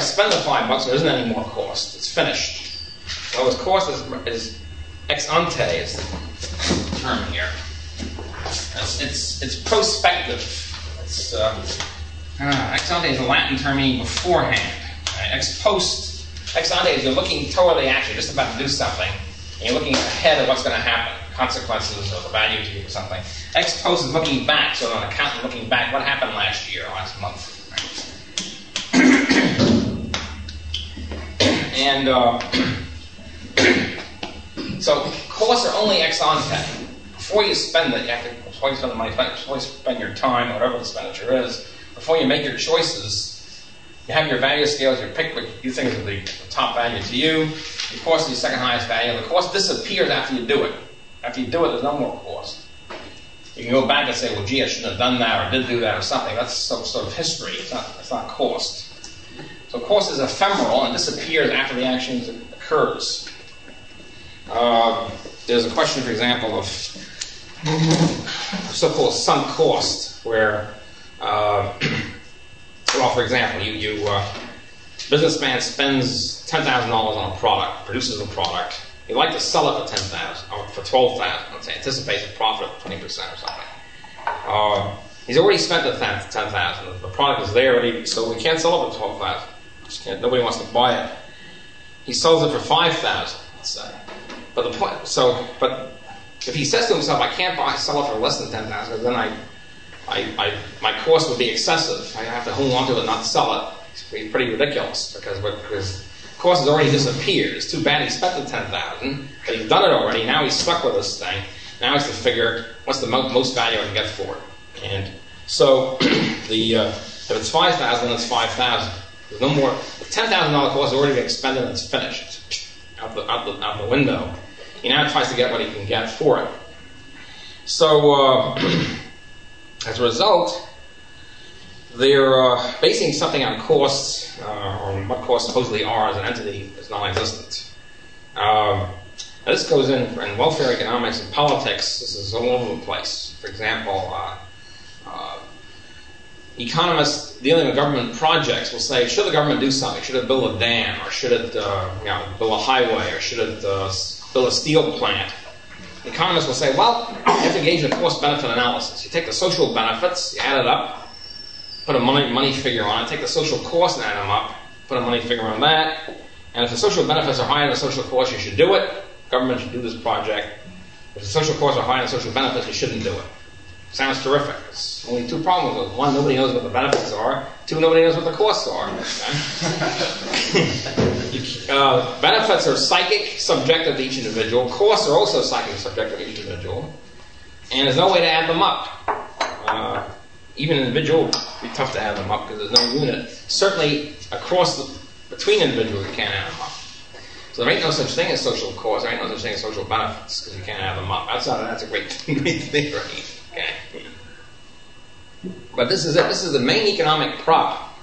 I spend the five bucks, there isn't any more cost. It's finished. Well, its cost is, is ex ante is the term here. It's, it's, it's prospective. It's, uh, uh, ex ante is a Latin term meaning beforehand. Right? Ex post, ex ante is you're looking toward the action, just about to do something, and you're looking ahead of what's going to happen, consequences or the value to you or something. Ex post is looking back, so an accountant looking back, what happened last year, last month. And uh, so costs are only ex ante. Before you spend it, you have to, before you spend the money, before you spend your time, whatever the expenditure is, before you make your choices, you have your value scales, you pick what you think is the top value to you, the cost is the second highest value, the cost disappears after you do it. After you do it, there's no more cost. You can go back and say, well, gee, I shouldn't have done that or did do that or something. That's some sort of history. It's not, it's not cost. So cost is ephemeral and disappears after the action occurs. Uh, there's a question, for example, of so-called sunk cost, where, uh, well, for example, you, you uh, businessman spends ten thousand dollars on a product, produces a product. He'd like to sell it for ten thousand or for twelve thousand. Let's say anticipates a profit of twenty percent or something. Uh, he's already spent the ten thousand. The product is there already, so we can't sell it for twelve thousand. Nobody wants to buy it. He sells it for five thousand, let's say. But the point, so, but if he says to himself, "I can't buy sell it for less than ten thousand, then I, I, I, my cost would be excessive. I have to hold on to it, and not sell it. It's pretty ridiculous because what because cost has already disappeared. It's too bad he spent the ten thousand, but he's done it already. Now he's stuck with this thing. Now he's to figure what's the mo- most value I can get for it. And so the uh, if it's five thousand, then it's five thousand. There's no more. The ten thousand dollar cost has already been expended and it's finished out the, out the out the window. He now tries to get what he can get for it. So uh, as a result, they're uh, basing something on costs, uh, or what costs supposedly are as an entity is non-existent. Um, this goes in in welfare economics and politics. This is all over the place. For example, uh, uh, economists dealing with government projects will say, should the government do something? Should it build a dam, or should it uh, you know, build a highway, or should it uh, build a steel plant? Economists will say, well, you have to engage in a cost-benefit analysis. You take the social benefits, you add it up, put a money, money figure on it, take the social cost and add them up, put a money figure on that, and if the social benefits are higher than the social cost, you should do it. Government should do this project. If the social costs are higher than the social benefits, you shouldn't do it. Sounds terrific. There's only two problems with it. One, nobody knows what the benefits are. Two, nobody knows what the costs are. Okay? uh, benefits are psychic, subjective to each individual. Costs are also psychic, subjective to each individual. And there's no way to add them up. Uh, even individual it'd be tough to add them up because there's no unit. Certainly, across the, between individuals, you can't add them up. So there ain't no such thing as social costs. There ain't no such thing as social benefits because you can't add them up. Outside of that's a great, great theory. But this is it. This is the main economic prop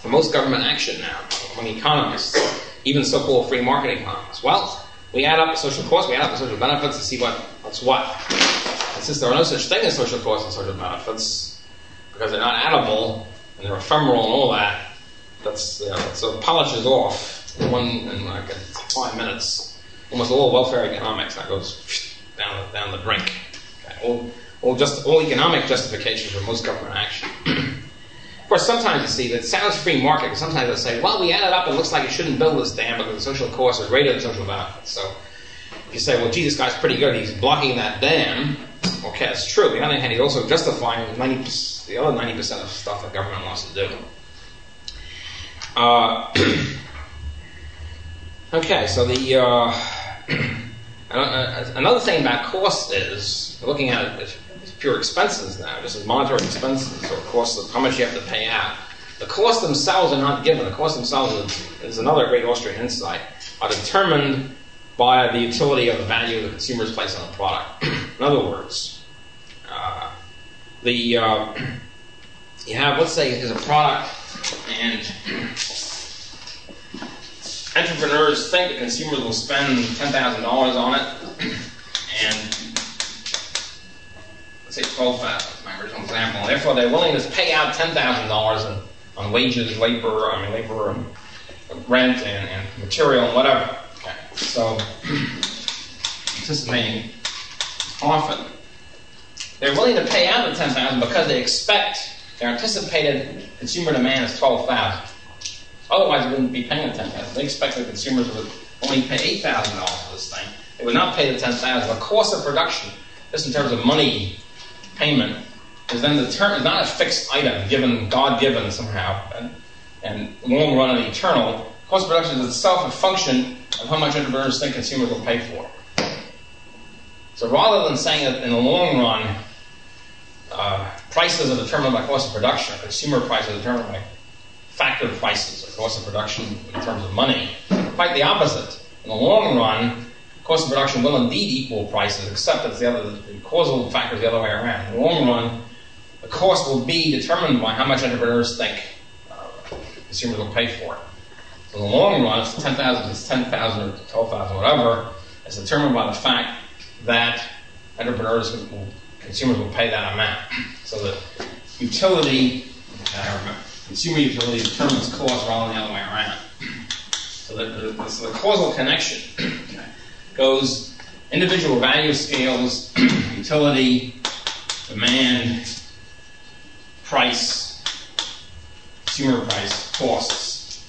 for most government action now among economists, even so-called free market economists. Well, we add up the social costs, we add up the social benefits to see what what's what. And since there are no such thing as social costs and social benefits, because they're not addable and they're ephemeral and all that, that's you know, so polishes off in one in like five minutes almost all welfare economics that goes down down the brink. Okay. All just all economic justification for most government action. of course, sometimes you see that it sounds free market. Sometimes they say, well, we added up and it looks like you shouldn't build this dam because the social costs are greater than social benefits. So if you say, well, gee, this guy's pretty good. He's blocking that dam. Okay, that's true. On the other hand, he's also justifying 90, the other 90% of stuff the government wants to do. Uh, okay, so the uh, another thing about cost is looking at it pure expenses now. just is monetary expenses or costs of how much you have to pay out. The costs themselves are not given. The costs themselves is another great Austrian insight are determined by the utility of the value the consumers place on the product. In other words, uh, the uh, you have let's say there's a product and entrepreneurs think the consumers will spend ten thousand dollars on it, and say twelve thousand, my original example. Therefore, they're willing to pay out ten thousand dollars on wages, labor, I mean labor, and rent and, and material and whatever. Okay. So, anticipating profit. They're willing to pay out the 10000 because they expect their anticipated consumer demand is 12000 Otherwise, they wouldn't be paying the 10000 They expect that consumers would only pay $8,000 for this thing. They would not pay the 10000 The cost of production, just in terms of money payment, is then determined, not a fixed item, given, God-given somehow, and, and long run and eternal. Cost of production is itself a function of how much entrepreneurs think consumers will pay for. So rather than saying that in the long run, uh, prices are determined by cost of production, consumer prices are determined by factor prices or cost of production in terms of money, quite the opposite. In the long run, cost of production will indeed equal prices, except that the, other, the causal factor is the other way around. In the long run, the cost will be determined by how much entrepreneurs think uh, consumers will pay for it. So in the long run, it's 10,000, it's 10,000 or 12,000, whatever, it's determined by the fact that entrepreneurs will, consumers will pay that amount. So the utility, consumer utility determines cost rather than the other way around. So the, the, so the causal connection goes individual value scales, utility, demand, price, consumer price, costs.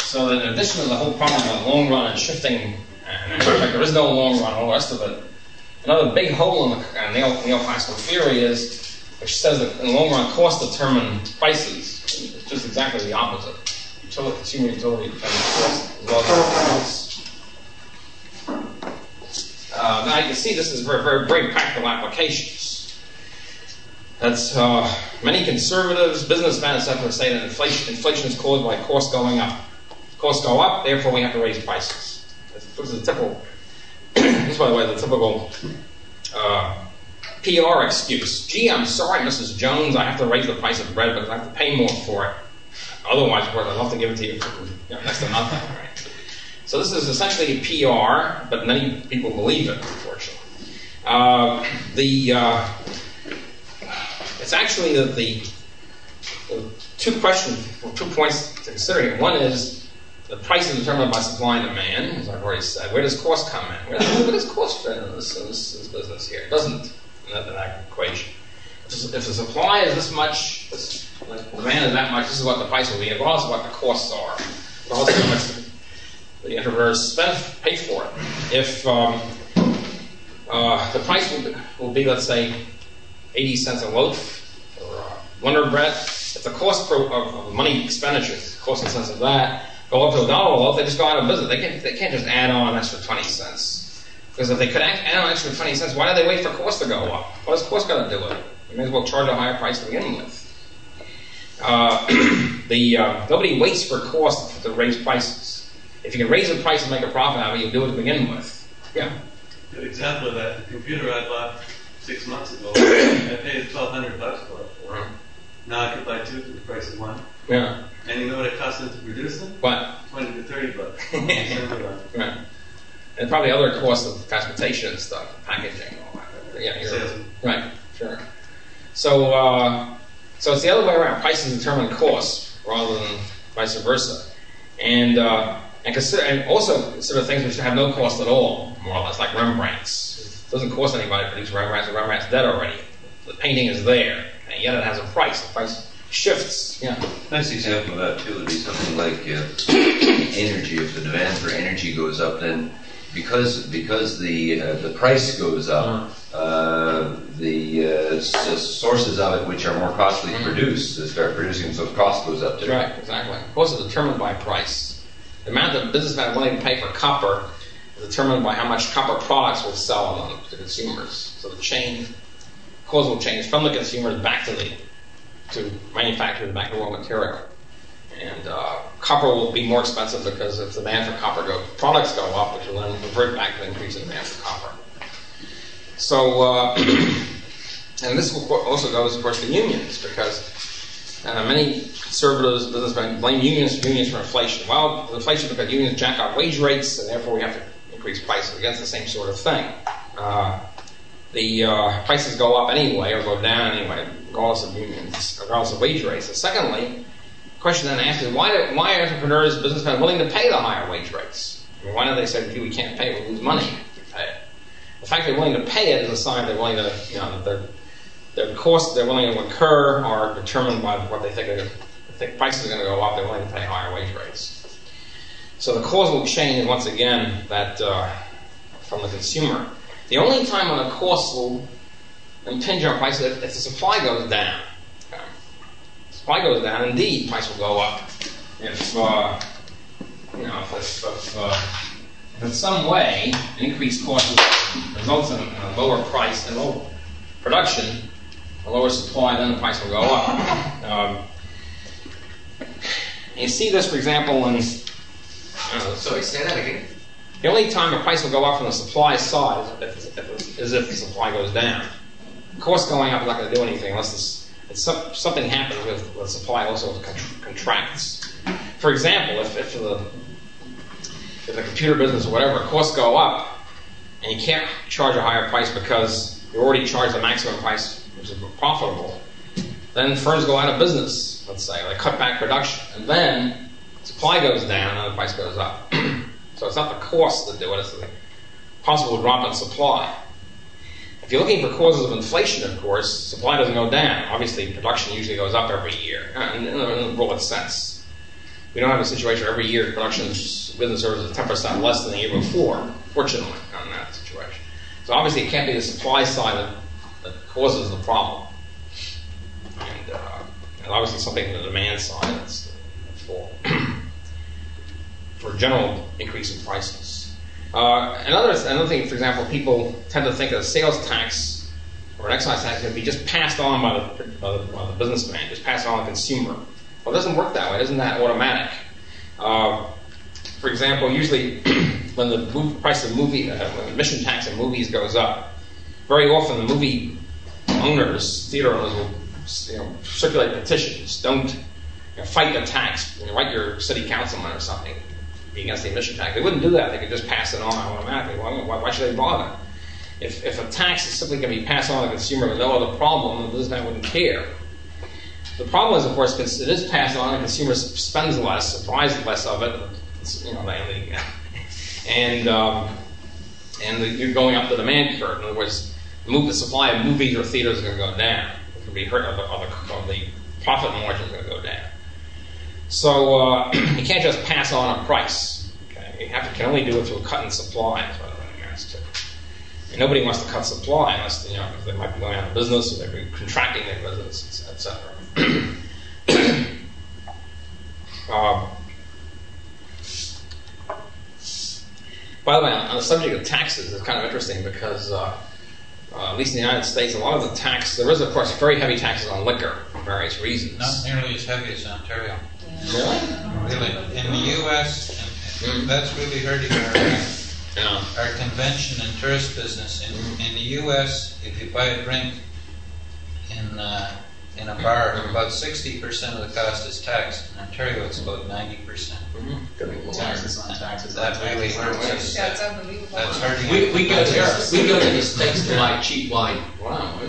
So that in addition to the whole problem of the long run and shifting, and fact there is no long run, all the rest of it, another big hole in the uh, neo, neoclassical theory is, which says that in the long run costs determine prices. It's just exactly the opposite. Utility, consumer utility determines cost as well as price. Uh, now you can see this is very, very, very practical applications. That's uh, many conservatives, businessmen, etc., say that inflation, inflation is caused by costs going up. Costs go up, therefore we have to raise prices. This is a typical. this, by the way, the typical uh, PR excuse. Gee, I'm sorry, Mrs. Jones, I have to raise the price of bread because I have to pay more for it. Otherwise, of course, I'd love to give it to you for you know, next to nothing. Right? So this is essentially a PR, but many people believe it, unfortunately. Uh, the uh, it's actually the, the, the two questions, or two points to consider here. One is the price is determined by supply and demand, as I've already said. Where does cost come in? Where, where does cost fit in this, this, this, business here? It doesn't in that, that equation. If the supply is this much, this, demand is that much, this is what the price will be, regardless of what the costs are, of how much the, entrepreneurs spend, pay for it. If um, uh, the price will be, will be, let's say, 80 cents a loaf, or Wonder Bread, if the cost per, of, of money expenditures, cost and cents of that, go up to a dollar a loaf, they just go out of business. They can't, they can't just add on an extra 20 cents. Because if they could add on an extra 20 cents, why do they wait for cost to go up? What does cost got to do with it? You may as well charge a higher price to begin with. Uh, the, uh, nobody waits for cost to raise prices. If you can raise the price and make a profit out of it, you'll do it to begin with. Yeah? Good example of that, the computer I bought six months ago, I paid 1200 bucks for it. Uh-huh. Now I could buy two for the price of one. Yeah. And you know what it costs them to produce them? What? 20 to 30 bucks. right. And probably other costs of transportation and stuff, packaging, all that. Yeah, you're, right, sure. So, uh, so it's the other way around. Prices determine costs rather than vice versa. And, uh, and, consider, and also consider things which have no cost at all, more or less, like Rembrandt's. It doesn't cost anybody to produce Rembrandt's, Rembrandt's dead already. The painting is there and yet it has a price. The price shifts. Yeah. Nice example of that too would be something like uh, energy. If the demand for energy goes up, then because because the uh, the price goes up, uh-huh. uh, the uh, sources of it which are more costly to mm-hmm. produce start producing, so the cost goes up too. Right. Exactly. Cost is determined by price. The amount that businessmen are willing to pay for copper is determined by how much copper products will sell to consumers. So the chain causal change from the consumers back to the to manufacturers back to raw material. And uh, copper will be more expensive because if the demand for copper go, products go up, which will then revert back to the increase in demand for copper. So, uh, and this also goes, of course, to unions because uh, many conservatives, businessmen blame unions, unions for inflation. Well, inflation because unions jack up wage rates, and therefore we have to increase prices. Against the same sort of thing. Uh, the uh, prices go up anyway or go down anyway, regardless of unions, regardless of wage rates. And secondly, the question then asked is why, do, why are entrepreneurs, businessmen willing to pay the higher wage rates? I mean, why don't they say, gee, we can't pay, we lose money if we pay it? The fact they're willing to pay it is a sign they're willing to, you know, that their, their costs they're willing to incur are determined by what they think, think prices are going to go up, they're willing to pay higher wage rates. So the causal chain is once again that uh, from the consumer. The only time when a cost will impinge on price is if, if the supply goes down. Okay. Supply goes down, indeed, price will go up. If uh, you know, if, if, if, uh, if in some way an increased cost results in a lower price and lower production, a lower supply, then the price will go up. Um, you see this, for example, in uh, Sorry, say that again. the only time a price will go up from the supply side is if, if, is if the supply goes down. Cost going up is not going to do anything unless this, it's some, something happens with the supply also contracts. For example, if, if the if the computer business or whatever costs go up and you can't charge a higher price because you already charged the maximum price, which is profitable, then firms go out of business. Let's say they cut back production, and then supply goes down and the price goes up. so it's not the cost that do it; it's the possible drop in supply. If you're looking for causes of inflation, of course, supply doesn't go down. Obviously, production usually goes up every year, uh, in, in, in the sense. We don't have a situation where every year production business services is 10% less than the year before, fortunately, not in that situation. So obviously, it can't be the supply side that causes the problem. And, uh, and obviously, something in the demand side that's for, for general increase in prices. Uh, another, another thing, for example, people tend to think a sales tax or an excise tax can be just passed on by the, by the, by the businessman, just passed on to the consumer. Well, it doesn't work that way. Isn't that automatic? Uh, for example, usually when the price of movie, uh, admission tax in movies goes up, very often the movie owners, theater owners, will you know, circulate petitions. Don't you know, fight the tax. You know, write your city councilman or something be against the emission tax. They wouldn't do that. They could just pass it on automatically. Why, why, why should they bother? If, if a tax is simply going to be passed on to the consumer with no other problem, the businessman wouldn't care. The problem is, of course, because it is passed on, the consumer spends less, buys less of it, you know, and um, and the, you're going up the demand curve. In other words, move the supply of movies or theaters is going to go down. It can be hurt of the, the, the profit margin is going to go down. So uh, you can't just pass on a price. Okay? You have to, can only do it through a cut in supply. That's what to. And nobody wants to cut supply unless you know they might be going out of business or they're contracting their business, etc. um, by the way, on, the subject of taxes, it's kind of interesting because, uh, uh, at least in the United States, a lot of the tax, there is, of course, very heavy taxes on liquor for various reasons. Not nearly as heavy as Ontario. Really? Really. In the U.S., and, and that's really hurting our, Yeah. our convention and tourist business. In, in the U.S., if you buy a drink in uh, in a bar, about 60% of the cost is taxed. In Ontario, it's about 90%. Taxes on taxes. on That really taxes. hurts us. Unbelievable. That's hurting. We, we go our- to we go to the states to buy cheap wine. Wow.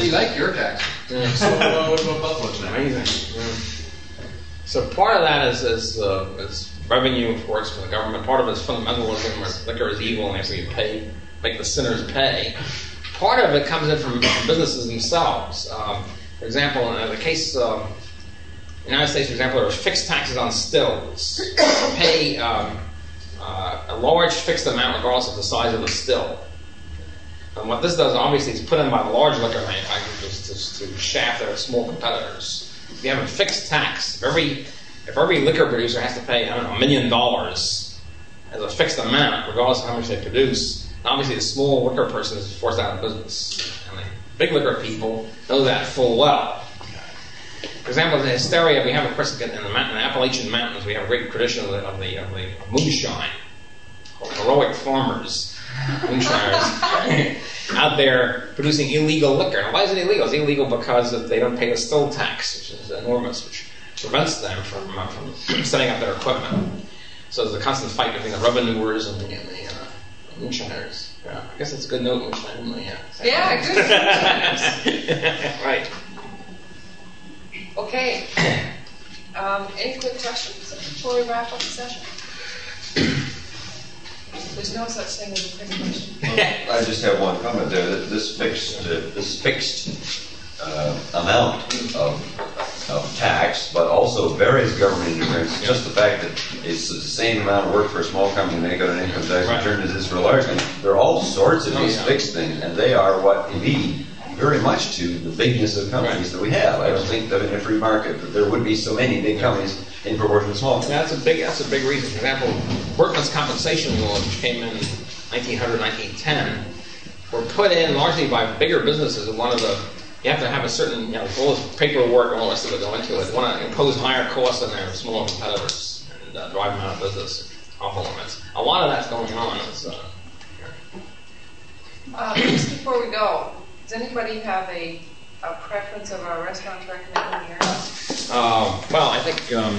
We like your tax. Yeah. So uh, what about Buffalo's now? Amazing. Yeah. So part of that is is, uh, is revenue, of course, for the government. Part of it is fundamentalism, where liquor is evil and they have to pay, make the sinners pay. Part of it comes in from businesses themselves. Um, for example, in the case um, in the United States, for example, there are fixed taxes on stills. You pay um, uh, a large fixed amount regardless of the size of the still. And what this does, obviously, is put in by the large liquor manufacturers to, to shaft their small competitors. If you have a fixed tax, if every if every liquor producer has to pay, I don't know, a million dollars as a fixed amount, regardless of how much they produce, obviously the small liquor person is forced out of business. And the big liquor people know that full well. For example, the hysteria we have, of in the, Appalachian Mountains, we have a great tradition of the, of the, of the moonshine. Heroic farmers, moonshiners, out there producing illegal liquor. Now, why is it illegal? It's illegal because they don't pay the still tax, which is enormous, which prevents them from, uh, from setting up their equipment. So there's a constant fight between the revenuers and the, and the moonshiners. Yeah, I guess it's a good note, moonshine. Yeah. Yeah, good. right. Okay. Um, any quick questions before we wrap up the session? There's no such thing as a quick question. I just have one comment there, that this fixed, uh, this fixed uh, amount of, of tax, but also various government interference, just the fact that it's the same amount of work for a small company to make out an income tax return as it is for a large company. There are all sorts of Oh, these fixed things, and they are what lead very much to the bigness of companies that we have. I don't think that in a free market, that there would be so many big companies in proportion to small companies. That's a big, that's a big reason. For example, workman's compensation laws, which came in 1900, 1910, were put in largely by bigger businesses. And one of the, you have to have a certain, you know, all this paperwork and all the rest of it go into it. Want to impose higher costs on their smaller competitors and uh, drive them out of business. Awful limits. A lot of that's going on. It's, uh, Uh, just before we go, does anybody have a, a preference of our restaurant to recommend in your house? Uh, well, I think um,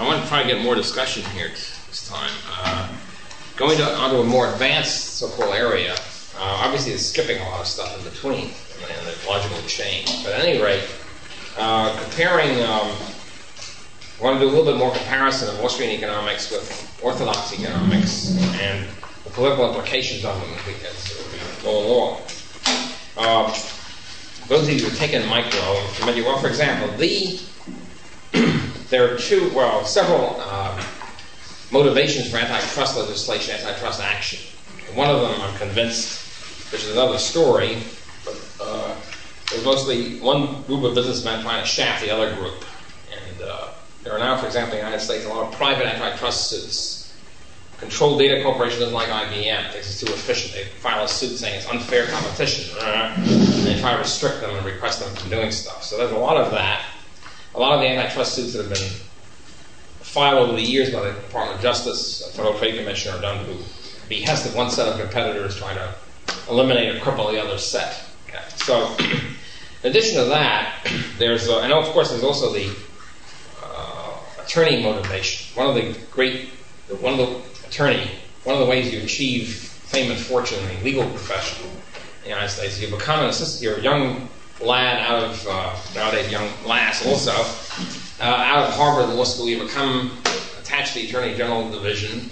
I want to try to get more discussion here this time. Uh, going to, onto a more advanced so-called area, uh, obviously it's skipping a lot of stuff in between and the logical chain. But at any rate, uh, comparing, um, I want to do a little bit more comparison of Austrian economics with Orthodox economics and the political implications of them as we, go along. Uh, those of you who have taken micro, familiar, well, for example, the there are two, well, several uh, motivations for antitrust legislation, antitrust action. One of them, I'm convinced, which is another story, uh, there's mostly one group of businessmen trying to shaft the other group. And uh, there are now, for example, in the United States, a lot of private antitrust suits. Control Data Corporation doesn't like IBM, thinks it's too efficient. They file a suit saying it's unfair competition. And they try to restrict them and repress them from doing stuff. So there's a lot of that. A lot of the antitrust suits that have been filed over the years by the Department of Justice, Federal Trade Commission, are done to behest of one set of competitors trying to eliminate or cripple the other set. Okay. So, in addition to that, there's, uh, and of course, there's also the uh, attorney motivation. One of the great, one of the attorney, one of the ways you achieve fame and fortune in the legal profession in the United States, you become an assistant, you're a young lad out of, uh, nowadays young lass also, uh, out of Harvard Law School, you become attached to the Attorney General Division,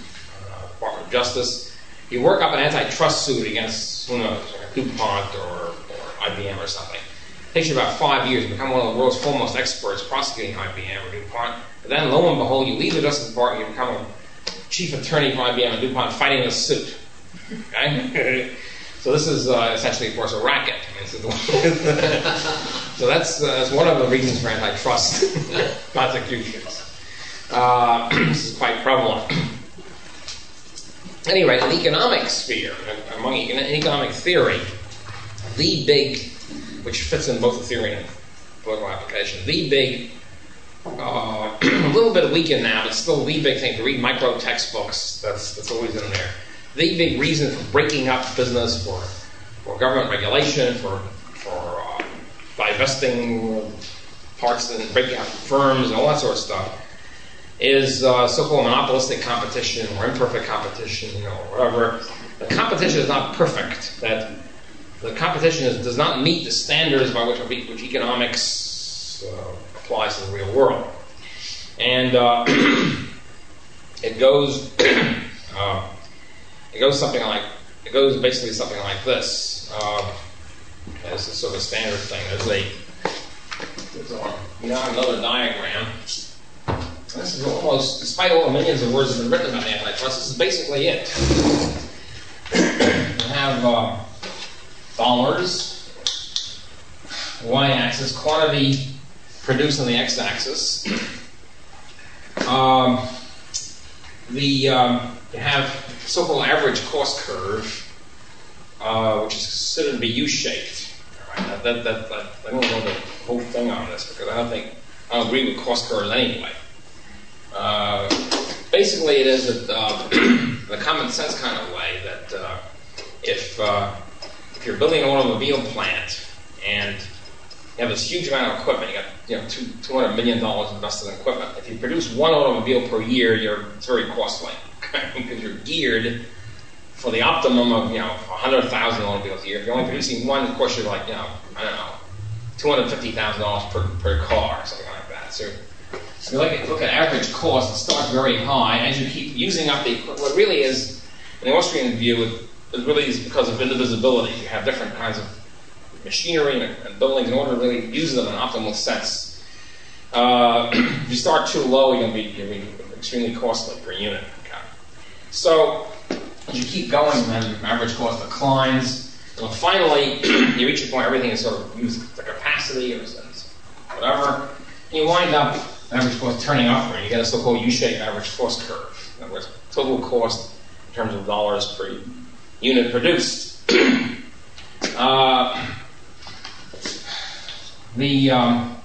uh, Department of Justice. You work up an antitrust suit against, who knows, DuPont or IBM or something. It takes you about five years to become one of the world's foremost experts prosecuting IBM or DuPont. But then, lo and behold, you leave the Justice Department, you become a chief attorney for IBM and DuPont fighting a suit. Okay? so this is uh, essentially, of course, a racket. So that's, uh, that's one of the reasons for antitrust prosecutions. Uh, this is quite prevalent. Anyway, in the economic sphere, among econ- economic theory, the big, which fits in both the theory and political application, the big, uh, a little bit weakened now, but still the big thing to read micro textbooks. That's that's always in there. The big reason for breaking up business, for for government regulation, for for uh, divesting parts and breaking up firms and all that sort of stuff is uh, so-called monopolistic competition or imperfect competition, know, whatever. The competition is not perfect. That the competition is, does not meet the standards by which, which economics uh, applies to the real world, and uh, it goes uh, it goes something like it goes basically something like this. Uh, this is sort of a standard thing. There's a another diagram. This is almost, despite all the millions of words that have been written about antitrust, this is basically it. you have uh, dollars, y-axis, quantity produced on the x-axis. Um, the um, you have so-called average cost curve, uh, which is considered to be U-shaped. Right, that, that, that, I don't know the whole thing on this because I don't think I don't agree with cost curves anyway. Uh, basically, it is that, uh, the common sense kind of way that uh, if uh, if you're building an automobile plant and you have this huge amount of equipment, you got you know two two hundred million dollars invested in equipment. If you produce one automobile per year, you're it's very costly because you're geared for the optimum of you know hundred thousand automobiles a year. If you're only mm-hmm. producing one, of course you're like you know I don't know two hundred fifty thousand dollars per per car, something like that. So if you look at, look at average cost, it starts very high. As you keep using up the, equipment, what really is, in the Austrian view, it really is because of indivisibility. You have different kinds of machinery and, and buildings in order to really use them in an optimal sense. Uh, if you start too low, you're going to be, extremely costly per unit. Okay. So you keep going, then average cost declines. And finally, you reach a point where everything is sort of used to capacity or whatever. And you wind up average cost turning upward. You get a so-called U-shaped average cost curve. In other words, total cost in terms of dollars per unit produced. uh, the, um,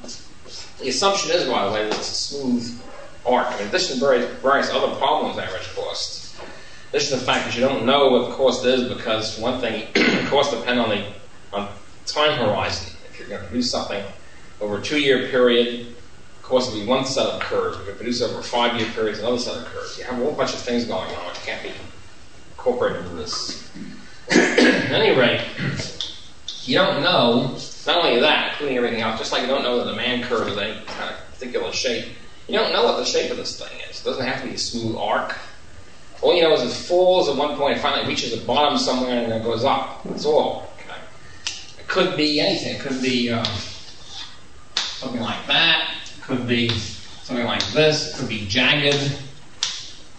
the assumption is, by the way, that it's a smooth arc. In addition to various, various other problems, average cost. In addition to the fact that you don't know what the cost is because, one thing, costs depend on the on time horizon. If you're going to produce something over a two-year period, cost will be one set of curves. If you produce over a five-year period, it's another set of curves. You have a whole bunch of things going on which can't be incorporated into this. At any rate, you don't know, not only that, including everything else, just like you don't know that the demand curve is any kind of particular shape, you don't know what the shape of this thing is. It doesn't have to be a smooth arc. All you know is it falls at one point and finally reaches a bottom somewhere and then goes up. That's all. Okay. It could be anything. It could be um, something like that. It could be something like this. It could be jagged.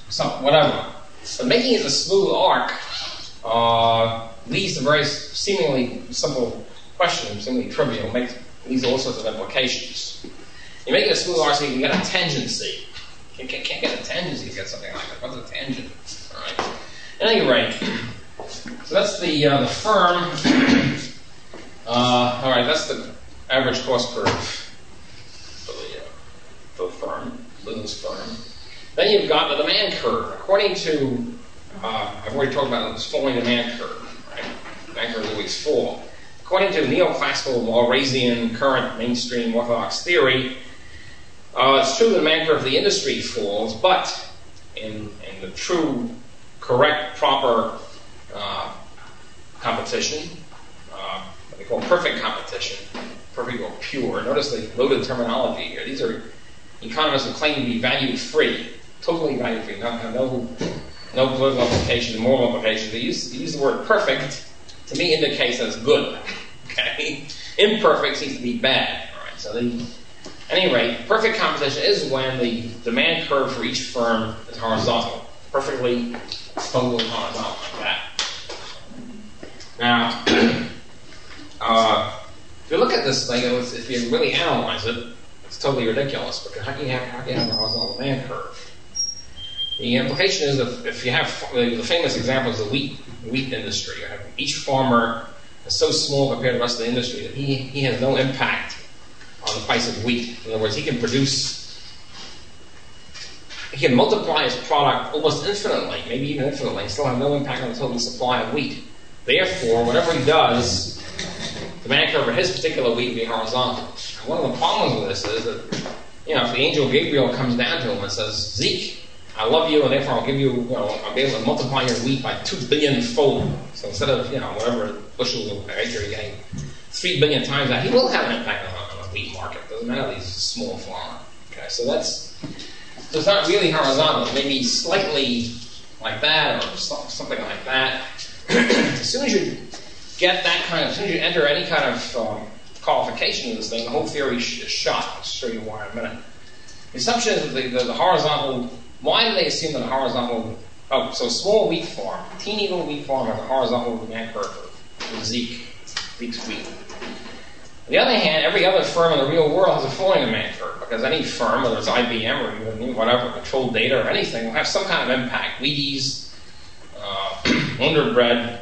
Some, whatever. But making it a smooth arc uh, leads to very seemingly simple question, seemingly trivial, makes, to all sorts of implications. You make it a smooth arc so you can get a tangency. You can't, can't get a tangency to get something like that. What's a tangent? All right. At any rate, so that's the uh, the firm. Uh, all right, that's the average cost curve for the, uh, for the firm, business firm. Then you've got the demand curve. According to, uh, I've already talked about falling demand curve, right? Demand curve always fall. According to neoclassical Walrasian current mainstream orthodox theory, uh, it's true that the demand curve of the industry falls, but in, in the true, correct, proper uh, competition, uh, what they call perfect competition, perfect or pure. Notice the loaded terminology here. These are economists who claim to be value free, totally value free, no, no, no political implication, moral implication. They use, use the word perfect to me indicates that it's good. Okay, imperfect seems to be bad. All right, so they at any rate, perfect competition is when the demand curve for each firm is horizontal, perfectly totally horizontal like that. Now, uh, if you look at this thing, if you really analyze it, it's totally ridiculous because how can you have, how can you have a horizontal demand curve? The implication is that if you have the famous example is the wheat wheat industry. Each farmer is so small compared to the rest of the industry that he, he has no impact on the price of wheat. In other words, he can produce, he can multiply his product almost infinitely, maybe even infinitely, still have no impact on the total supply of wheat. Therefore, whatever he does, the demand curve for his particular wheat will be horizontal. And one of the problems with this is that, you know, if the angel Gabriel comes down to him and says, Zeke, I love you, and therefore I'll give you, you know, I'll be able to multiply your wheat by two billion fold. So instead of, you know, whatever bushels of acre you're getting three billion times that, he will have an impact on, on the wheat market. Doesn't matter he's a small farmer. Okay, so that's so it's not really horizontal. Maybe slightly like that or something like that. as soon as you get that kind of, as soon as you enter any kind of um, qualification of this thing, the whole theory is shot. I'll show you why in a minute. The assumption is that the, the, the horizontal why do they assume that a horizontal, oh, so small wheat farm, teeny little wheat farm has a horizontal demand curve for Zeke, Zeke's wheat. On the other hand, every other firm in the real world has a falling demand curve because any firm, whether it's IBM or even whatever, Control Data or anything, will have some kind of impact. Wheaties, uh, Wonder Bread,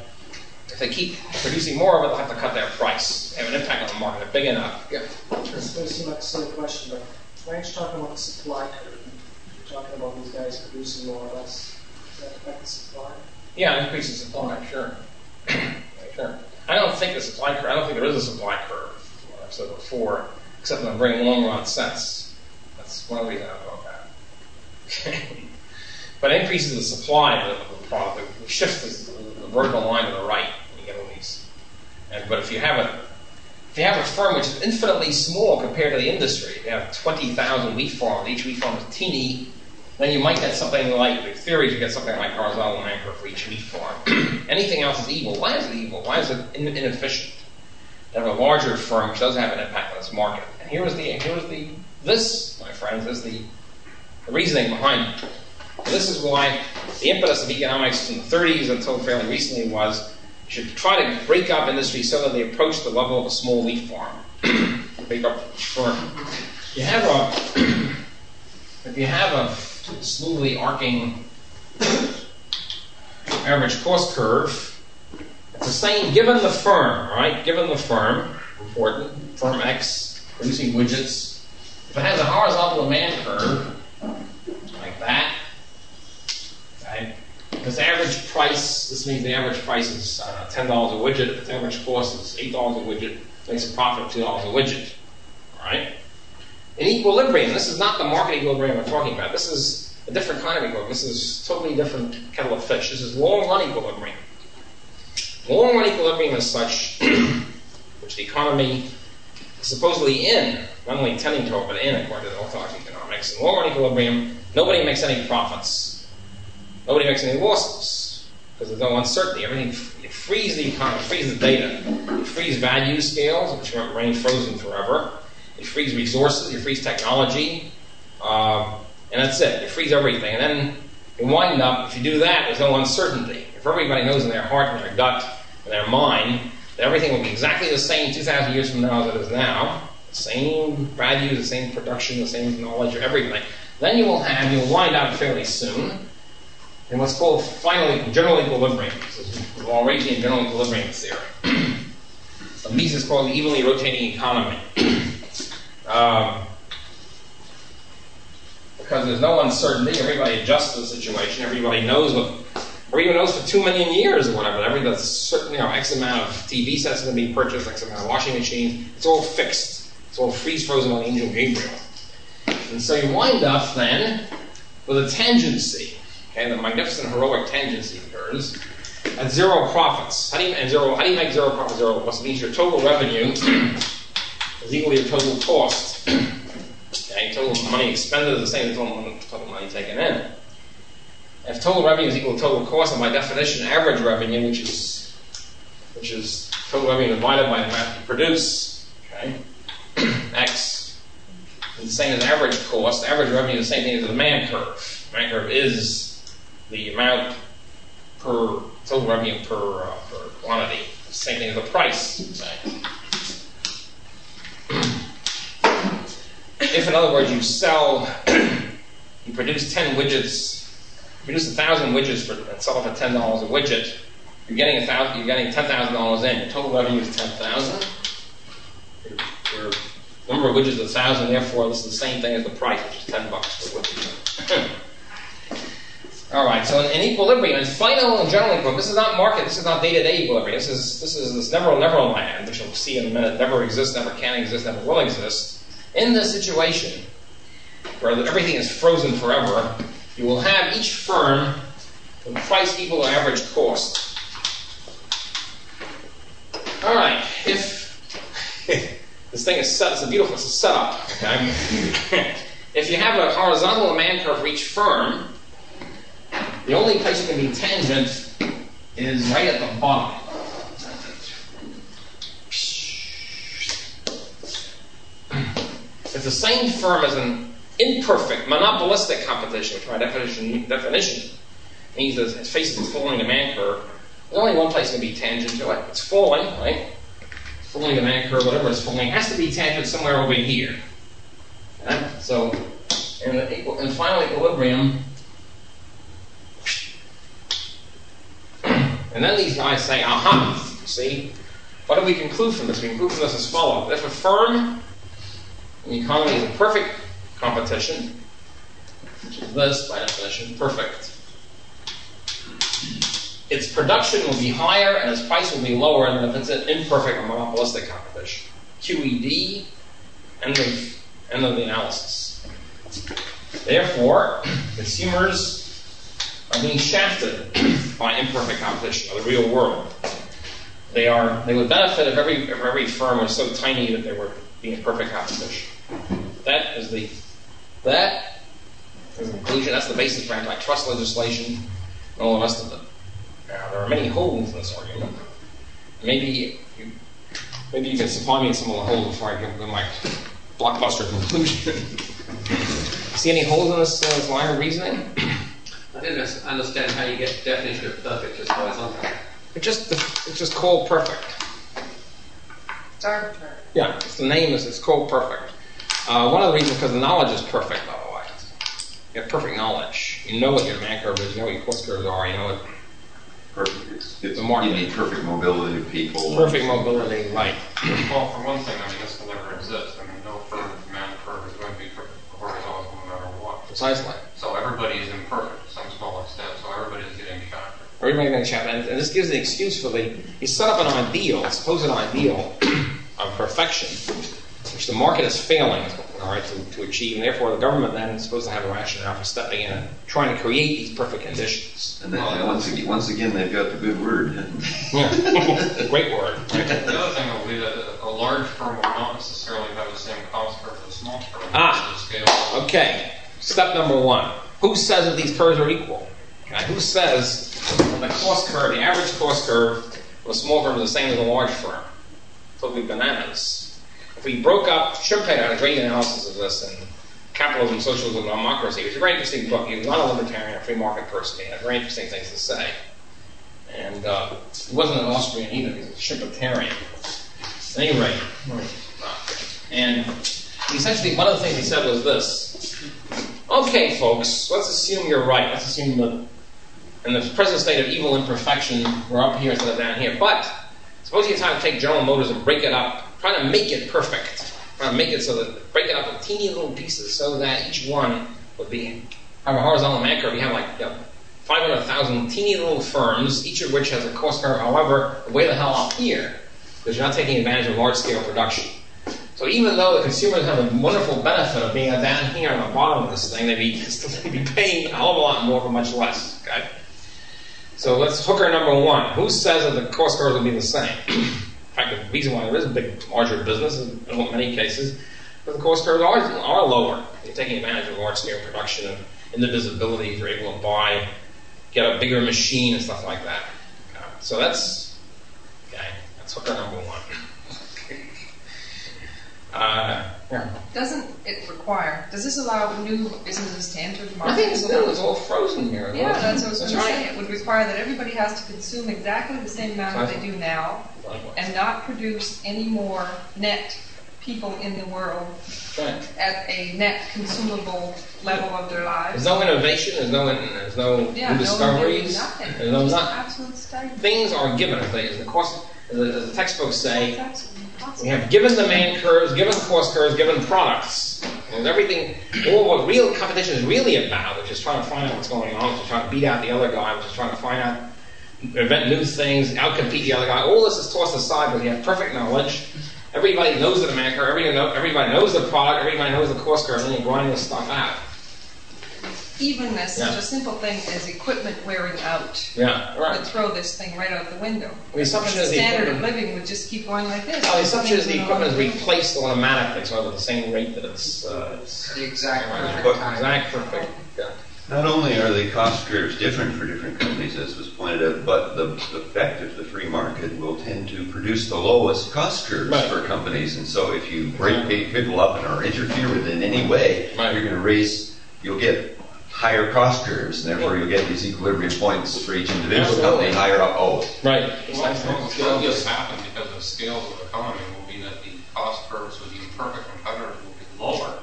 if they keep producing more of it, they'll have to cut their price. They have an impact on the market. They're big enough. Yeah. This may seem like a silly question, but Frank's talking about the supply curve talking about these guys producing more or less. Does that affect the supply? Yeah, increase in supply, sure. sure. I don't think the supply curve, I don't think there is a supply curve, like I've said before, except in a very long run sense. That's one reason I don't know that. but increases the supply of the product, we shift the, the vertical line to the right, you get all these. And, but if you have it if you have a firm which is infinitely small compared to the industry, you have 20,000 wheat farms, each wheat farm is teeny, then you might get something like, the theory, you get something like horizontal anchor for each wheat farm. Anything else is evil. Why is it evil? Why is it in- inefficient? To have a larger firm which does have an impact on its market. And here is the, here is the, this, my friends, is the, the reasoning behind it. This is why the impetus of economics in the 30s until fairly recently was you should try to break up industry so that they approach the level of a small wheat farm. break up each firm. You have a, if you have a smoothly arcing average cost curve, it's the same given the firm, right? Given the firm, important, firm X producing widgets. If it has a horizontal demand curve, like that, okay, this average price, this means the average price is uh, $10 a widget, if average cost is $8 a widget, makes a profit of $2 a widget, right? In equilibrium, this is not the market equilibrium we're talking about. This is a different kind of equilibrium. This is totally different kettle of fish. This is long run equilibrium. Long run equilibrium is such which the economy is supposedly in, not only tending to it, but in, according to the orthodox economics. In long run equilibrium, nobody makes any profits. Nobody makes any losses because there's no uncertainty. Everything you freeze the economy, freeze the data, you freeze value scales, which remain frozen forever. You freeze resources, you freeze technology, um, and that's it. You freeze everything, and then you wind up. If you do that, there's no uncertainty. If everybody knows in their heart and their gut and their mind that everything will be exactly the same 2,000 years from now as it is now, the same values, the same production, the same knowledge, everything, then you will have, you'll wind up fairly soon in what's called finally general equilibrium. This is Walrasian general equilibrium theory. Mises called the evenly rotating economy. um, because there's no uncertainty, everybody adjusts to the situation, everybody knows what, everybody knows for two million years or whatever, every certain, you know, X amount of TV sets going to be purchased, X amount of washing machines, it's all fixed. It's all freeze frozen on Angel Gabriel. And so you wind up then with a tangency, okay, the magnificent heroic tangency occurs at zero profits. How do you and zero how do you make zero profit zero? It means your total revenue is equal to your total cost. Okay, total money expended is the same as total, money taken in. If total revenue is equal to total cost, and by definition, average revenue, which is which is total revenue divided by the amount you produce, okay, x is the same as average cost. Average revenue is the same thing as the demand curve. Demand curve is the amount per total revenue per uh, per quantity. Same thing as the price. Okay. If, in other words, you sell, you produce 10 widgets, produce 1,000 widgets for, and sell for $10 a widget, you're getting, a thousand, you're getting $10,000 in. Your total revenue is 10000 your, your number of widgets is 1,000, therefore, this is the same thing as the price, which is 10 bucks per widget. All right, so in, in equilibrium, in final and general equilibrium, this is not market, this is not day-to-day equilibrium. This is this is this never never land, which you'll see in a minute, never exists, never can exist, never will exist. In this situation, where everything is frozen forever, you will have each firm with price equal to average cost. All right, if this thing is set, it's a beautiful it's a setup. Okay, if you have a horizontal demand curve for each firm, the only place you can be tangent is right at the bottom. If the same firm is an imperfect, monopolistic competition, which by definition, definition means that it faces a falling demand curve, there's only one place to be tangent to it. It's falling, right? It's falling demand curve, whatever it's falling, has to be tangent somewhere over here. Okay? So, in, the equal, in final equilibrium, and then these guys say, aha, see, what do we conclude from this? We conclude from this as follows. If a firm the economy is a perfect competition, which is this by definition, perfect, its production will be higher and its price will be lower than if it's an imperfect or monopolistic competition. QED, end of, end of the analysis. Therefore, consumers are being shafted by imperfect competition of the real world. They are. They would benefit if every if every firm was so tiny that they were being a perfect competition. That is the that is the conclusion. That's the basis for antitrust legislation and all the rest of it. Now, there are many holes in this argument. Maybe you, maybe you can supply me with some of the holes before I give them my blockbuster conclusion. See any holes in this, uh, this line of reasoning? I didn't understand how you get the definition of perfect just horizontal. It's just it's just called perfect. It's arbitrary. Yeah, it's the name is it's called perfect. Uh, one of the reasons because the knowledge is perfect, by the way. You have perfect knowledge. You know what your demand curve is. You know what your cost curves are. You know what Perfect. It's, it's The market. you need perfect mobility of people. perfect mobility, right? Well, for one thing, I mean, this will never exist. I mean, no further demand curve is going to be horizontal no matter what. Precisely. So everybody is imperfect to some small extent, so everybody is getting shot. Everybody going to chat, and, and this gives the excuse for the you set up an ideal, supposed ideal of perfection, which the market is failing, all right, to, to achieve, and therefore the government then is supposed to have a rationale for stepping in and trying to create these perfect conditions. And then and once again, once again, they've got the good word. Yeah, great word. Right? The other thing will be that a- a large firm will not necessarily have the same cost curve as a small firm. Ah. because of the scale. Okay, step number one. Who says that these curves are equal? Okay, who says the cost curve, the average cost curve of a small firm is the same as a large firm? Totally bananas. If we broke up, Schumpeter had a great analysis of this in Capitalism, Socialism, and Democracy. which is a very interesting book. He was not a libertarian, a free market person. He had very interesting things to say. And uh, he wasn't an Austrian either. He was a Schumpeterian. At any rate, and essentially one of the things he said was this. Okay, folks, let's assume you're right. Let's assume that in the present state of evil imperfection, we're up here instead of down here. But suppose you try to take General Motors and break it up, try to make it perfect, try to make it so that break it up in teeny little pieces so that each one would be have a horizontal curve. You have like you know, 500,000 teeny little firms, each of which has a cost curve, however, way the hell up here, because you're not taking advantage of large scale production. So even though the consumers have a wonderful benefit of being down here on the bottom of this thing, they'd be, still be paying a hell of a lot more for much less. Okay. So let's hooker number one. Who says that the cost curves will be the same? in fact, the reason why there is a big, larger business in many cases, the cost curves are, are lower. You're taking advantage of large scale production and indivisibility. You're able to buy, get a bigger machine and stuff like that. Okay. So that's okay. That's hooker number one. Uh, yeah. Doesn't it require, does this allow new businesses to enter the market? I think it's new. It's all frozen here. Yeah, that's what I was going to say. It would require that everybody has to consume exactly the same amount that they do now and not produce any more net people in the world Right. at a net consumable level of their lives. There's no innovation. There's no there's no Yeah, new discoveries. No, nothing. There's no Just nothing. absolute stagnation. Things are given. As, the cost, as the, as the textbooks say, That's absolutely we have given the demand curves, given the cost curves, given products. And everything, all what real competition is really about, which is trying to find out what's going on, which is trying to beat out the other guy, which is trying to find out, invent new things, outcompete the other guy. All this is tossed aside because you have perfect knowledge. Everybody knows the demand curve. Everybody, know, everybody knows the product. Everybody knows the cost curve. And then you grind this stuff out. Even as such a simple thing as equipment wearing out Yeah, would throw this thing right out the window. The assumption the is the standard of living would just keep going like this. well, the assumption is the equipment is would go on. replaced automatically, so at the same rate that it's. Uh, it's The exact perfect time. exact perfect. Yeah. Not only are the cost curves different for different companies, as was pointed out, but the effect of the free market will tend to produce the lowest cost curves Right. for companies. And so if you break people up and or interfere with it in any way, Right. you're going to raise, you'll get higher cost curves, and therefore you'll get these equilibrium points for each individual Absolutely. company higher up. Oh, Right. Well, what will just happen because of the scales of the economy will be that the cost curves with the imperfect competitors will be lower,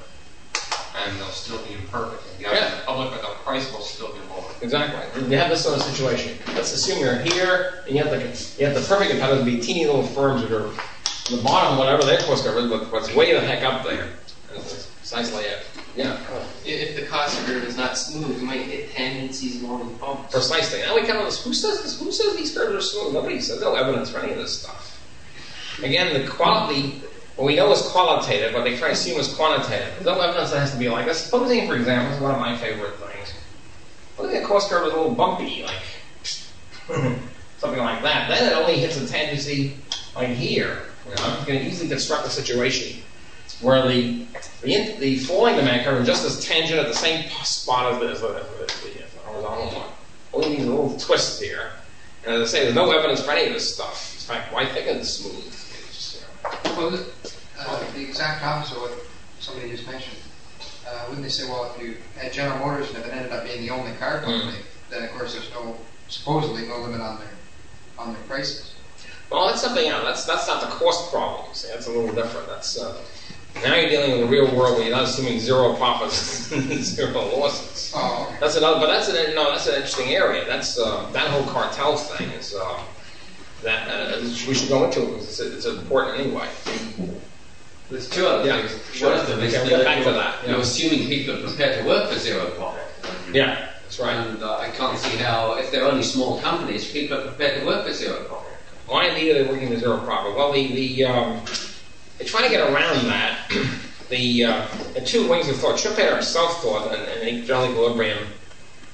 and they'll still be imperfect. And the Yeah. public, but the price will still be lower. Exactly. You have this sort of situation. Let's assume you're here, and you have the you have the perfect competitors will be teeny little firms that are on the bottom, whatever their cost curve is, but what's way the heck up there. And that's precisely it. Yeah. If the cost not smooth, you might hit tangencies along the bumps. Precisely. Now we come to this. Who says this? Who says these curves are smooth? Nobody says. No evidence for any of this stuff. Again, the quality. What we know is qualitative. What they try to assume is quantitative. There's no evidence that has to be like this. Supposing, for example, is one of my favorite things. What if the cost curve is a little bumpy? Like, something like that, then it only hits a tangency like here. You know, you can easily construct a situation where the the, the falling demand curve just as tangent at the same spot as the, as the, as the, the horizontal one. Only needs a little twist here. And as I say, there's no evidence for any of this stuff. In fact, why think it's smooth? Just, you know, Well, the, uh, the exact opposite of what somebody just mentioned. Uh, wouldn't they say, well, if you had General Motors and if it ended up being the only car company, then of course there's no, supposedly no limit on their, on their prices. Well, that's something else. That's that's not the cost problem. See, that's a little different. That's uh, now you're dealing with the real world where you're not assuming zero profits and zero losses. Oh. That's another, but that's an no, that's an interesting area. That's uh, that whole cartel thing is uh, that uh, we should go into it because it's, it's important anyway. There's two other Yeah, things. sure. One of them is Okay, that we'll back to you're, that, yeah. you're assuming people are prepared to work for zero profit. Yeah, that's right. And uh, I can't see how, if they're only small companies, people are prepared to work for zero profit. Why indeed are they working to zero profit? Well, the, the um, they try to get around that. the, uh, the two wings of thought. Schumpeter himself thought, and, and in general equilibrium,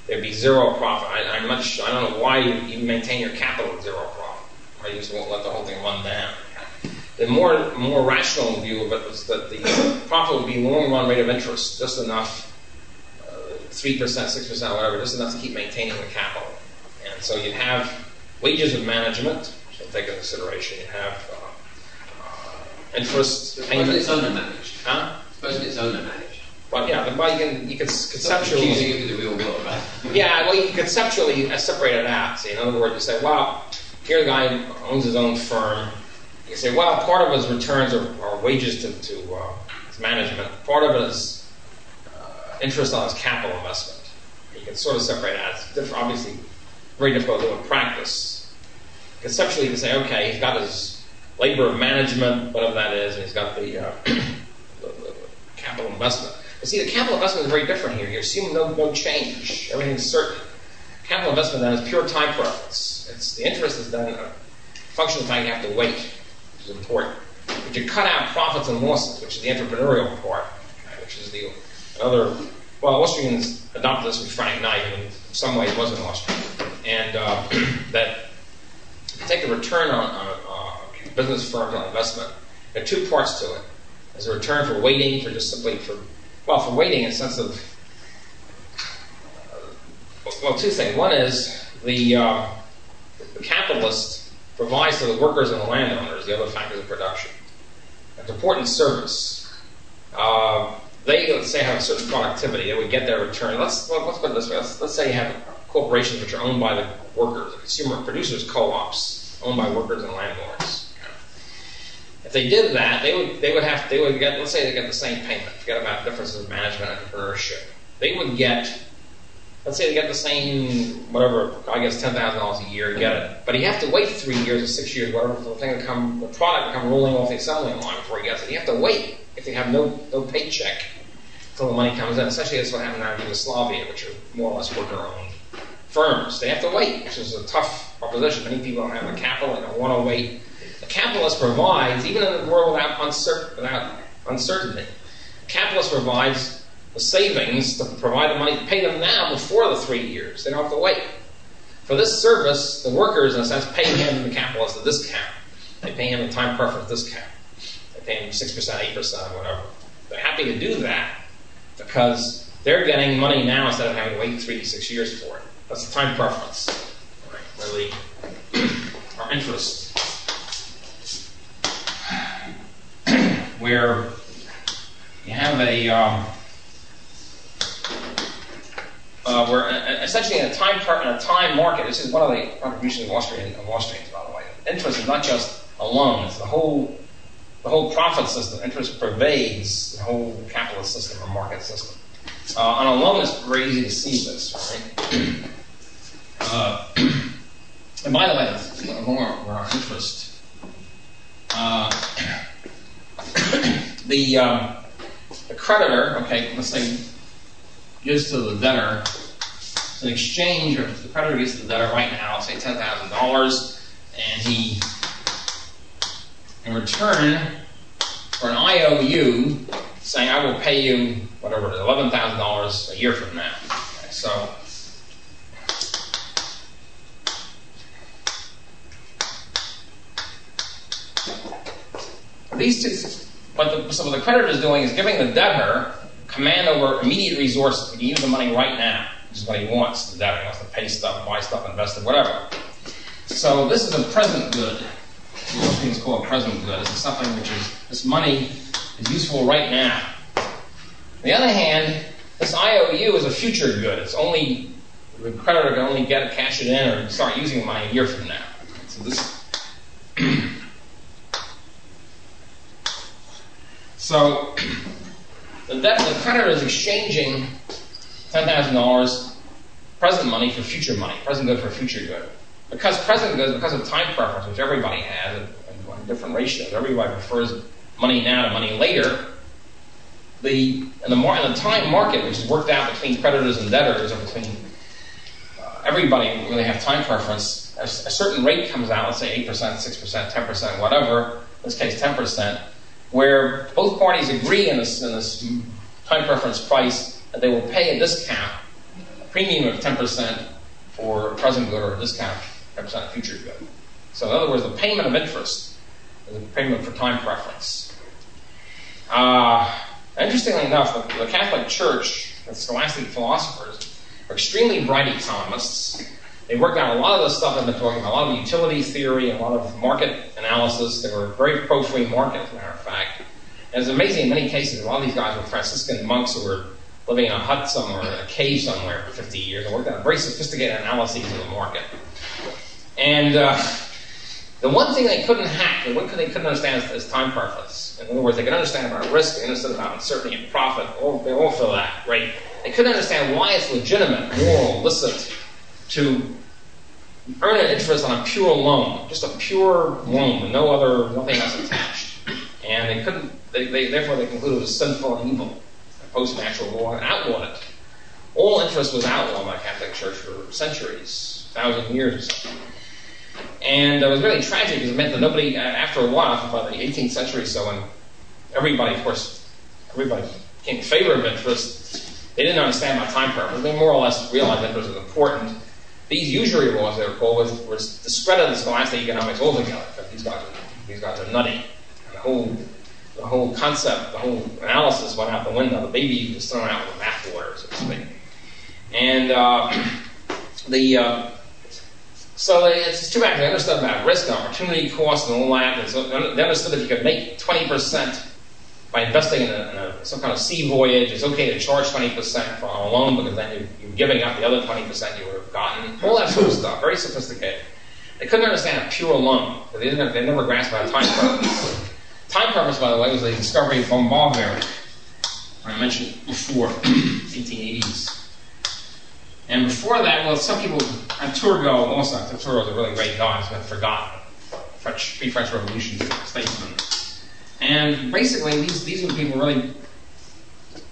there'd be zero profit. I, not. Sure, I don't know why you, you maintain your capital at zero profit. Why you just won't let the whole thing run down. The more more rational view of it was that the profit would be long run rate of interest, just enough, uh, three percent, six percent, whatever, just enough to keep maintaining the capital. And so you'd have wages of management, so take into consideration. You have uh, interest Suppose payment. it's owner managed. Huh? Suppose it's owner managed. Well, yeah, but you can you can It's not confusing conceptually. it with the real world, right? Yeah, well, you can conceptually uh, separate it out. See, in other words, you say, well, here the guy owns his own firm. You say, well, part of his returns are, are wages to, to uh, his management. Part of it is uh, interest on his capital investment. You can sort of separate it out. It's different, obviously very difficult to do in practice. Conceptually, you can say, okay, he's got his labor of management, whatever that is, and he's got the, uh, the, capital investment. But see, the capital investment is very different here. You assume no, change. Everything's certain. Capital investment then is pure time preference. It's the interest is then a function of fact you have to wait, which is important. But you cut out profits and losses, which is the entrepreneurial part, which is the other. Well, Austrians adopted this from Frank Knight, and in some ways it wasn't Austrian, and uh, that take the return on, business firms on investment, there are two parts to it. There's a return for waiting, for just simply for well, for waiting in the sense of well, two things. One is the, uh, the capitalist provides to the workers and the landowners the other factors of production. It's important service. Uh, they, let's say, have a certain productivity. They would get their return. Let's, well, let's put it this way. Let's, let's say you have corporations which are owned by the workers, the consumer producers co-ops owned by workers and landlords. If they did that, they would they would have they would get let's say they get the same payment. Forget about differences in management and entrepreneurship. They would get let's say they get the same whatever I guess ten thousand dollars a year get it, but you have to wait three years or six years, whatever, for the thing to come, the product to come rolling off the assembly line before he gets it. You have to wait if they have no no paycheck until the money comes in. Essentially, that's what happened now in Yugoslavia, which are more or less worker-owned firms. They have to wait, which is a tough proposition. Many people don't have the capital; they don't want to wait. Capitalist provides, even in a world without, uncer- without uncertainty, capitalist provides the savings to provide the money to pay them now before the three years. They don't have to wait. For this service, the workers, in a sense, pay him, the capitalist, a discount. They pay him a time preference discount. They pay him 6%, 8%, whatever. They're happy to do that because they're getting money now instead of having to wait three six years for it. That's the time preference. Right? Really, our interest. Where you have a um, uh, where essentially in a time part in a time market, this is one of the contributions of of Austrians, by the way. Interest is not just a loan; it's the whole the whole profit system. Interest pervades the whole capitalist system or market system. Uh, on a loan, it's very easy to see this, right? Uh, and by the way, the more our interest, the um, the creditor, okay, let's say, gives to the debtor an exchange, or the creditor gives to the debtor right now, say ten thousand dollars, and he, in return for an IOU, saying I will pay you whatever eleven thousand dollars a year from now. Okay, so these two, but the, so what the creditor is doing is giving the debtor command over immediate resources. He can use the money right now, which is what he wants. The debtor wants to pay stuff, buy stuff, invest it, whatever. So this is a present good. Most things called present good. Is something which is this money is useful right now. On the other hand, this IOU is a future good. It's only the creditor can only get cash it in, or start using the money a year from now. So this. So the, debt, the creditor is exchanging ten thousand dollars present money for future money, present good for future good. Because present good, because of time preference, which everybody has, and, and different ratios, everybody prefers money now to money later. The in the, mar- the time market, which is worked out between creditors and debtors, or between uh, everybody really have time preference. A, a certain rate comes out, let's say eight percent, six percent, ten percent, whatever. In this case, ten percent, where both parties agree in this, in this time preference price that they will pay a discount, a premium of ten percent for present good or a discount of 10% future good. So in other words, the payment of interest is a payment for time preference. Uh, interestingly enough, the, the Catholic Church, the scholastic philosophers, are extremely bright economists. They worked out a lot of the stuff I've been talking about, a lot of utility theory, a lot of market analysis. They were very pro-free market, as a matter of fact. And it's amazing in many cases, a lot of these guys were Franciscan monks who were living in a hut somewhere, a cave somewhere for 50 years, and worked out very sophisticated analyses of the market. And uh, the one thing they couldn't hack, the one thing they couldn't understand is, is time preference. In other words, they could understand about risk, they understood about uncertainty and profit, all, they all feel that, right? They couldn't understand why it's legitimate, moral, licit to earn an interest on a pure loan, just a pure loan, no other, nothing else attached. And they couldn't, they, they, therefore they concluded it was sinful and evil, a post-natural law, and outlawed it. All interest was outlawed by the Catholic Church for centuries, thousand years or. And it was really tragic because it meant that nobody, after a while, by the 18th century or so, and everybody, of course, everybody came in favor of interest, they didn't understand about time preference. They more or less realized that interest was important. These usury laws, they were called, was, was discredited scholastic economics altogether. These guys are, these guys are nutty. The whole, the whole concept, the whole analysis went out the window. The baby was thrown out with the bathwater, so to speak. And uh, the uh, so it's too bad. They understood about risk opportunity cost and all that. And so they understood that you could make 20% by investing in, a, in a, some kind of sea voyage. It's okay to charge 20% for a loan because then you're, you're giving up the other 20% you would have gotten. All that sort of stuff. Very sophisticated. They couldn't understand a pure loan. They, didn't, they never grasped about time purpose. time purpose, by the way, was the discovery of von. I mentioned before, 1880s. And before that, well, some people, and Turgot also, Turgot was a really great guy, he's been forgotten. French, pre-French Revolution statesman. And basically, these, these are the people really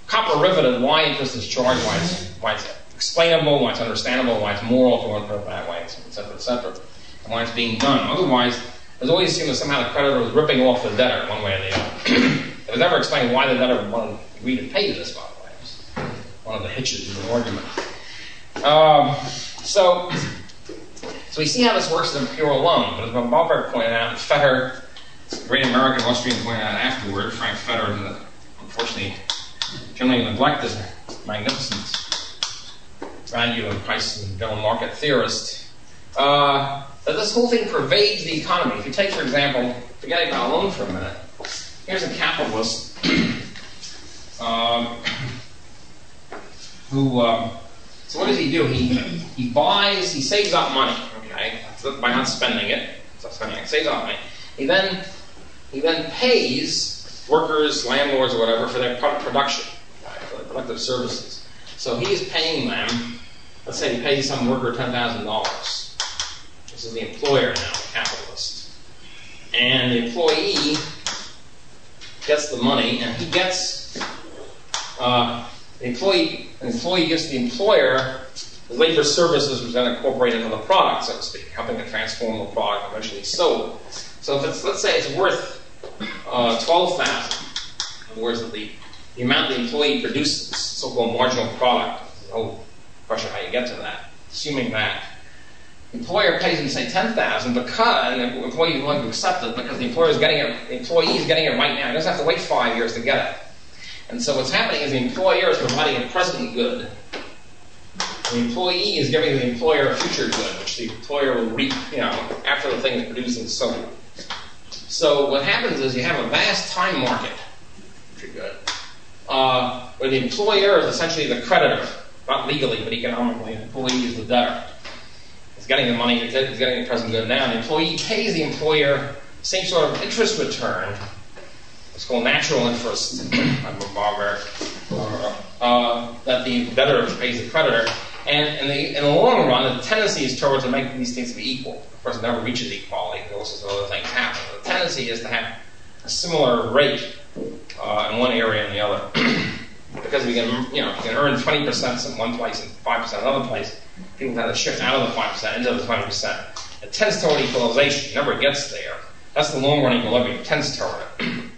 copper riveted why interest is charged, why it's, why it's explainable, why it's understandable, why it's moral to one it that way, etc., etc., and why it's being done. Otherwise, there's always seemed that somehow the creditor was ripping off the debtor one way or the other. it was never explained why the debtor wanted agree to pay this, by the way. It one of the hitches in the argument. Um, so, so we see how this works in a pure loan. But as Böhm-Bawerk pointed out, Fetter, great American Austrian pointed out afterward, Frank Fetter, unfortunately, generally neglected magnificent value and price and general market theorist, uh, that this whole thing pervades the economy. If you take, for example, forget about loan for a minute, here's a capitalist um, who. Um, so what does he do? He he buys, he saves up money, okay, by not spending it. So spending it, saves up money. He then he then pays workers, landlords, or whatever for their production, for their productive services. So he is paying them. Let's say he pays some worker ten thousand dollars. This is the employer now, the capitalist, and the employee gets the money, and he gets. Uh, the employee, employee gives the employer the labor services which then incorporate into the product, so to speak, helping to transform the product eventually sold. So if it's, let's say it's worth Uh, 12000 in other words, the, amount the employee produces, so-called marginal product, whole question how you get to that, assuming that employer pays him say ten thousand because and the employee is willing to accept it because the employer is getting it. The employee is getting it right now. He doesn't have to wait five years to get it. And so what's happening is the employer is providing a present good. The employee is giving the employer a future good, which the employer will reap, you know, after the thing is produced and sold. So what happens is you have a vast time market, future good, uh, where the employer is essentially the creditor, not legally but economically. The employee is the debtor. He's getting the money, he's getting the present good now. The employee pays the employer same sort of interest return. It's called natural interest, like Barber, uh, that the debtor pays the creditor. And in the, in the long run, the tendency is towards to make these things be equal. Of course, it never reaches equality all sorts of other things happen. Tendency is to have a similar rate uh, in one area and the other. because we can, you know, you can earn 20% in one place and 5% in another place. People tend to shift out of the 5% into the 20%. It tends toward equalization. It never gets there. That's the long run equilibrium. It tends toward it.